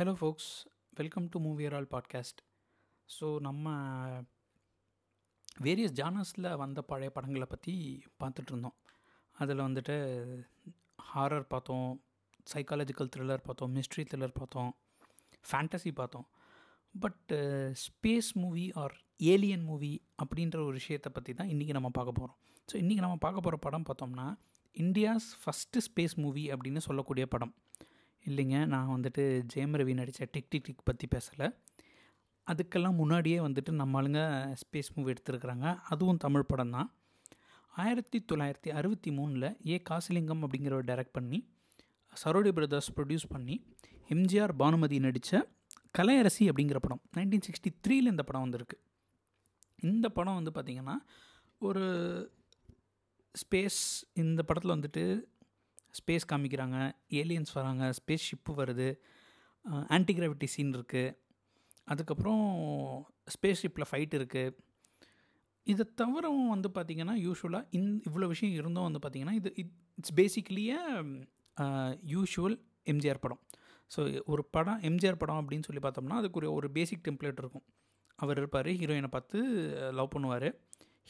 Hello folks welcome to மூவியர் ஆல் podcast so நம்ம வேரியஸ் ஜானர்ஸில் வந்த பழைய படங்களை பற்றி பார்த்துட்டு இருந்தோம். அதில் வந்துட்டு ஹாரர் பார்த்தோம் சைக்காலஜிக்கல் த்ரில்லர் பார்த்தோம் மிஸ்ட்ரி த்ரில்லர் பார்த்தோம் ஃபேண்டசி பார்த்தோம். But space movie or alien movie அப்படின்ற ஒரு விஷயத்தை பற்றி தான் இன்றைக்கி நம்ம பார்க்க போகிறோம் ஸோ இன்றைக்கி நம்ம பார்க்க போகிற படம் பார்த்தோம்னா இந்தியாஸ் ஃபஸ்ட்டு ஸ்பேஸ் மூவி அப்படின்னு சொல்லக்கூடிய படம். இல்லைங்க நான் வந்துட்டு ஜெயம் ரவி நடித்த டிக் டிக் டிக் பற்றி பேசலை. அதுக்கெல்லாம் முன்னாடியே வந்துட்டு நம்ம ஆளுங்க ஸ்பேஸ் மூவி எடுத்துருக்குறாங்க. அதுவும் தமிழ் படம் தான். ஆயிரத்தி தொள்ளாயிரத்தி அறுபத்தி மூணில் ஏ. காசிலிங்கம் அப்படிங்கிறவர் டைரக்ட் பண்ணி சரோடி பிரதர்ஸ் ப்ரொடியூஸ் பண்ணி எம்ஜிஆர் பானுமதி நடித்த கலையரசி அப்படிங்கிற படம் நைன்டீன் சிக்ஸ்டி த்ரீல இந்த படம் வந்திருக்கு. இந்த படம் வந்து பார்த்திங்கன்னா ஒரு ஸ்பேஸ் இந்த படத்தில் வந்துட்டு ஸ்பேஸ் காமிக்கிறாங்க ஏலியன்ஸ் வராங்க ஸ்பேஸ் ஷிப்பு வருது ஆன்டி கிராவிட்டி சீன் இருக்குது அதுக்கப்புறம் ஸ்பேஸ் ஷிப்பில் ஃபைட் இருக்குது இதை தவிரவும் வந்து பார்த்திங்கன்னா யூஸ்வலாக இந் இவ்வளோ விஷயம் இருந்தும் வந்து பார்த்திங்கன்னா இது it it's basically usual MGR படம். ஸோ ஒரு படம் எம்ஜிஆர் படம் அப்படின்னு சொல்லி பார்த்தோம்னா அதுக்குரிய ஒரு பேசிக் டெம்ப்ளேட் இருக்கும். அவர் இருப்பார் ஹீரோயினை பார்த்து லவ் பண்ணுவார்.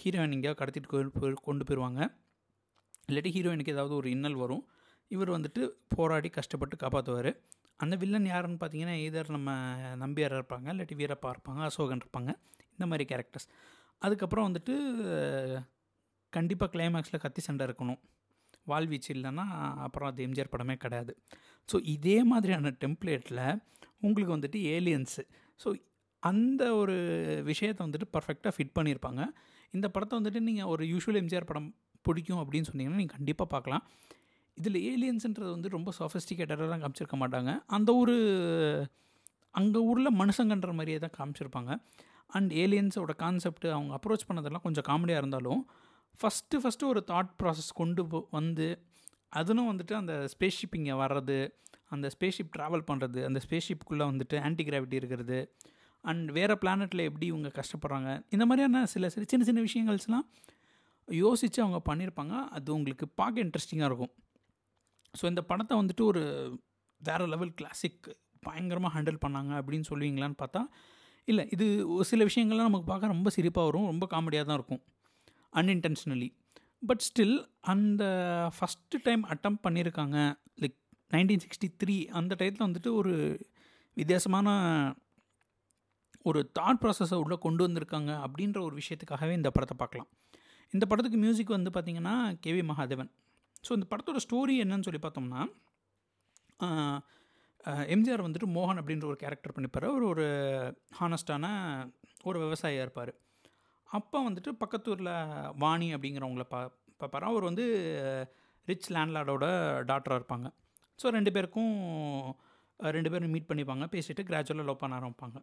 ஹீரோயின் எங்கேயா கடத்திட்டு போய் கொண்டு போயிடுவாங்க இல்லாட்டி ஹீரோயினுக்கு ஏதாவது ஒரு இன்னல் வரும். இவர் வந்துட்டு போராடி கஷ்டப்பட்டு காப்பாற்றுவார் அந்த வில்லன் யாருன்னு பார்த்தீங்கன்னா எதர் நம்ம நம்பியார் இருப்பாங்க இல்லாட்டி வீரப்பா இருப்பாங்க அசோகன் இருப்பாங்க. இந்த மாதிரி கேரக்டர்ஸ் அதுக்கப்புறம் வந்துட்டு கண்டிப்பாக கிளைமேக்ஸில் கத்தி சண்டை இருக்கணும். வாழ்வீச்சு இல்லைன்னா அப்புறம் அது எம்ஜிஆர் படமே கிடையாது. ஸோ இதே மாதிரியான டெம்ப்ளேட்டில் உங்களுக்கு வந்துட்டு ஏலியன்ஸு ஸோ அந்த ஒரு விஷயத்தை வந்துட்டு பர்ஃபெக்டாக ஃபிட் பண்ணியிருப்பாங்க. இந்த படத்தை வந்துட்டு நீங்கள் ஒரு யூஷுவல் எம்ஜிஆர் படம் பிடிக்கும் அப்படின்னு சொன்னீங்கன்னா நீங்கள் கண்டிப்பாக பார்க்கலாம். இதில் ஏலியன்ஸுன்றது வந்து ரொம்ப சாஃபிஸ்டிகேட்டடாக காமிச்சிருக்க மாட்டாங்க. அந்த ஒரு அங்கே ஊரில் மனுஷங்கன்ற மாதிரியே தான் காமிச்சிருப்பாங்க. அண்ட் ஏலியன்ஸோட கான்செப்ட் அவங்க அப்ரோச் பண்ணதெல்லாம் கொஞ்சம் காமெடியாக இருந்தாலும் ஃபஸ்ட்டு ஃபஸ்ட்டு ஒரு தாட் ப்ராசஸ் கொண்டு வந்து அதுவும் வந்துட்டு அந்த ஸ்பேஸ் ஷிப் இங்கே வர்றது அந்த ஸ்பேஸ் ஷிப் ட்ராவல் பண்ணுறது அந்த ஸ்பேஸ்ஷிப்புக்குள்ளே வந்துட்டு ஆன்டி கிராவிட்டி இருக்கிறது. அண்ட் வேறு பிளானட்டில் எப்படி இவங்க கஷ்டப்படுறாங்க இந்த மாதிரியான சில சில சின்ன சின்ன விஷயங்கள்ஸ்லாம் யோசித்து அவங்க பண்ணியிருப்பாங்க. அது உங்களுக்கு பார்க்க இன்ட்ரெஸ்டிங்காக இருக்கும். ஸோ இந்த படத்தை வந்துட்டு ஒரு வேறு லெவல் கிளாசிக் பயங்கரமாக ஹேண்டில் பண்ணாங்க அப்படின்னு சொல்லுவீங்களான்னு பார்த்தா இல்லை இது ஒரு சில விஷயங்கள்லாம் நமக்கு பார்க்க ரொம்ப சிரிப்பாக வரும். ரொம்ப காமெடியாக தான் இருக்கும். அன்இன்டென்ஷனலி பட் ஸ்டில் அந்த ஃபஸ்ட்டு டைம் அட்டம் பண்ணியிருக்காங்க. லைக் நைன்டீன் சிக்ஸ்டி த்ரீ அந்த டயத்தில் வந்துட்டு ஒரு வித்தியாசமான ஒரு தாட் ப்ராசஸை உள்ளே கொண்டு வந்திருக்காங்க அப்படின்ற ஒரு விஷயத்துக்காகவே இந்த படத்தை பார்க்கலாம். இந்த படத்துக்கு மியூசிக் வந்து பார்த்திங்கன்னா கேவி மகாதேவன். ஸோ இந்த படத்தோட ஸ்டோரி என்னன்னு சொல்லி பார்த்தோம்னா எம்ஜிஆர் வந்துட்டு மோகன் அப்படின்ற ஒரு கேரக்டர் பண்ணிப்பார். அவர் ஒரு ஹானஸ்டான ஒரு விவசாயியாக இருப்பார். அப்போ வந்துட்டு பக்கத்தூரில் வாணி அப்படிங்கிறவங்கள பா பார்ப்பார். அவர் வந்து ரிச் லேண்ட்லார்டோட டாக்டராக இருப்பாங்க. ஸோ ரெண்டு பேருக்கும் ரெண்டு பேரும் மீட் பண்ணிப்பாங்க. பேசிட்டு கிராஜுவலாக லவ் பண்ண ஆரம்பிப்பாங்க.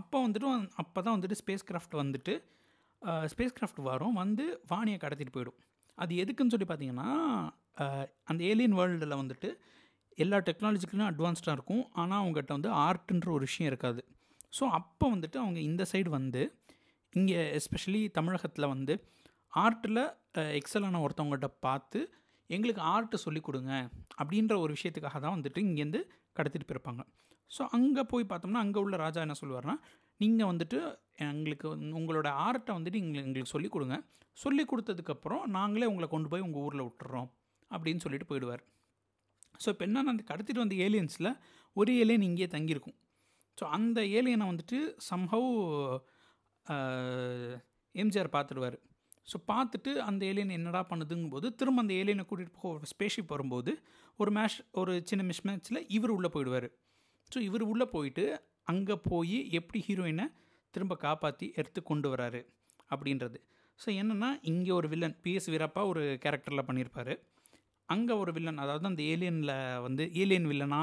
அப்போ வந்துட்டு அப்போ தான் வந்துட்டு ஸ்பேஸ் கிராஃப்ட் வந்துட்டு ஸ்பேஸ் கிராஃப்ட் வரும் வந்து வாணியை கடத்திட்டு போயிடும். அது எதுக்குன்னு சொல்லி பார்த்தீங்கன்னா அந்த ஏலியன் வேர்ல்டில் வந்துட்டு எல்லா டெக்னாலஜிக்கலும் அட்வான்ஸ்டாக இருக்கும். ஆனால் அவங்ககிட்ட வந்து ஆர்ட்ன்ற ஒரு விஷயம் இருக்காது. ஸோ அப்போ வந்துட்டு அவங்க இந்த சைடு வந்து இங்கே எஸ்பெஷலி தமிழகத்தில் வந்து ஆர்ட்டில் எக்ஸலான ஒருத்தவங்கள்ட்ட பார்த்து எங்களுக்கு ஆர்ட்டு சொல்லிக் கொடுங்க அப்படின்ற ஒரு விஷயத்துக்காக தான் வந்துட்டு இங்கேருந்து கடத்திட்டு போயிருப்பாங்க. ஸோ அங்கே போய் பார்த்தோம்னா அங்கே உள்ள ராஜா என்ன சொல்லுவார்னா நீங்கள் வந்துட்டு எங்களுக்கு உங்களோட ஆர்ட்டை வந்துட்டு எங்களுக்கு எங்களுக்கு சொல்லிக் கொடுங்க. சொல்லி கொடுத்ததுக்கப்புறம் நாங்களே உங்களை கொண்டு போய் உங்கள் ஊரில் விட்டுறோம் அப்படின்னு சொல்லிட்டு போயிடுவார். ஸோ இப்போ என்னென்னா அந்த கடத்திட்டு வந்த ஏலியன்ஸில் ஒரு ஏலியன் இங்கேயே தங்கியிருக்கும். ஸோ அந்த ஏலியனை வந்துட்டு சம்ஹவ் எம்ஜிஆர் பார்த்துடுவார் ஸோ பார்த்துட்டு அந்த ஏலியன் என்னடா பண்ணுதுங்கும் போது திரும்ப அந்த ஏலியனை கூட்டிகிட்டு போக ஸ்பேஷிப் வரும்போது ஒரு மேஷ் ஒரு சின்ன மிஸ் மேட்ச்சில் இவர் உள்ளே போயிடுவார். ஸோ இவர் உள்ளே போயிட்டு அங்கே போய் எப்படி ஹீரோயினை திரும்ப காப்பாற்றி எடுத்து கொண்டு வராரு அப்படின்றது. ஸோ என்னென்னா இங்கே ஒரு வில்லன் பிஎஸ் வீரப்பா ஒரு கேரக்டரில் பண்ணியிருப்பார் அங்கே ஒரு வில்லன் அதாவது அந்த ஏலியனில் வந்து ஏலியன் வில்லனா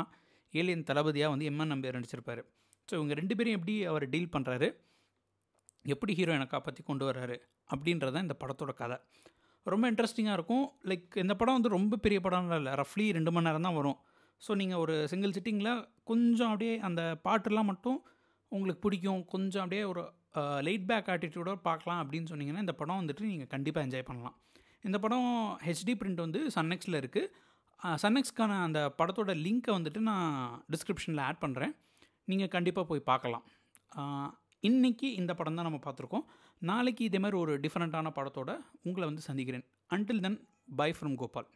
ஏலியன் தளபதியாக வந்து எம்என் நம்பியார் நடிச்சிருப்பார். ஸோ இவங்க ரெண்டு பேரும் எப்படி அவர் டீல் பண்ணுறாரு எப்படி ஹீரோயினை காப்பாற்றி கொண்டு வர்றாரு? அப்படின்றத இந்த படத்தோட கதை. ரொம்ப இன்ட்ரெஸ்டிங்காக இருக்கும். லைக் இந்த படம் வந்து ரொம்ப பெரிய படம்லாம் இல்லை. ரஃப்லி ரெண்டு மணி நேரம் தான் வரும். ஸோ நீங்கள் ஒரு சிங்கிள் சிட்டிங்கில் கொஞ்சம் அப்படியே அந்த பாட்டெல்லாம் மட்டும் உங்களுக்கு பிடிக்கும். கொஞ்சம் அப்படியே ஒரு லைட் பேக் ஆட்டிடியூடோடு பார்க்கலாம் அப்படின்னு சொன்னிங்கன்னா இந்த படம் வந்துட்டு நீங்கள் கண்டிப்பாக என்ஜாய் பண்ணலாம். இந்த படம் ஹெச்டி பிரிண்ட் வந்து சன்னெக்ஸில் இருக்குது சன்னெக்ஸ்க்கான அந்த படத்தோட லிங்க்கை வந்துட்டு நான் டிஸ்கிரிப்ஷனில் ஆட் பண்ணுறேன் நீங்கள் கண்டிப்பாக போய் பார்க்கலாம். இன்றைக்கி இந்த படம் தான் நம்ம பார்த்துருக்கோம். நாளைக்கு இதே மாதிரி ஒரு டிஃப்ரெண்ட்டான படத்தோட உங்களை வந்து சந்திக்கிறேன். Until then bye from Gopal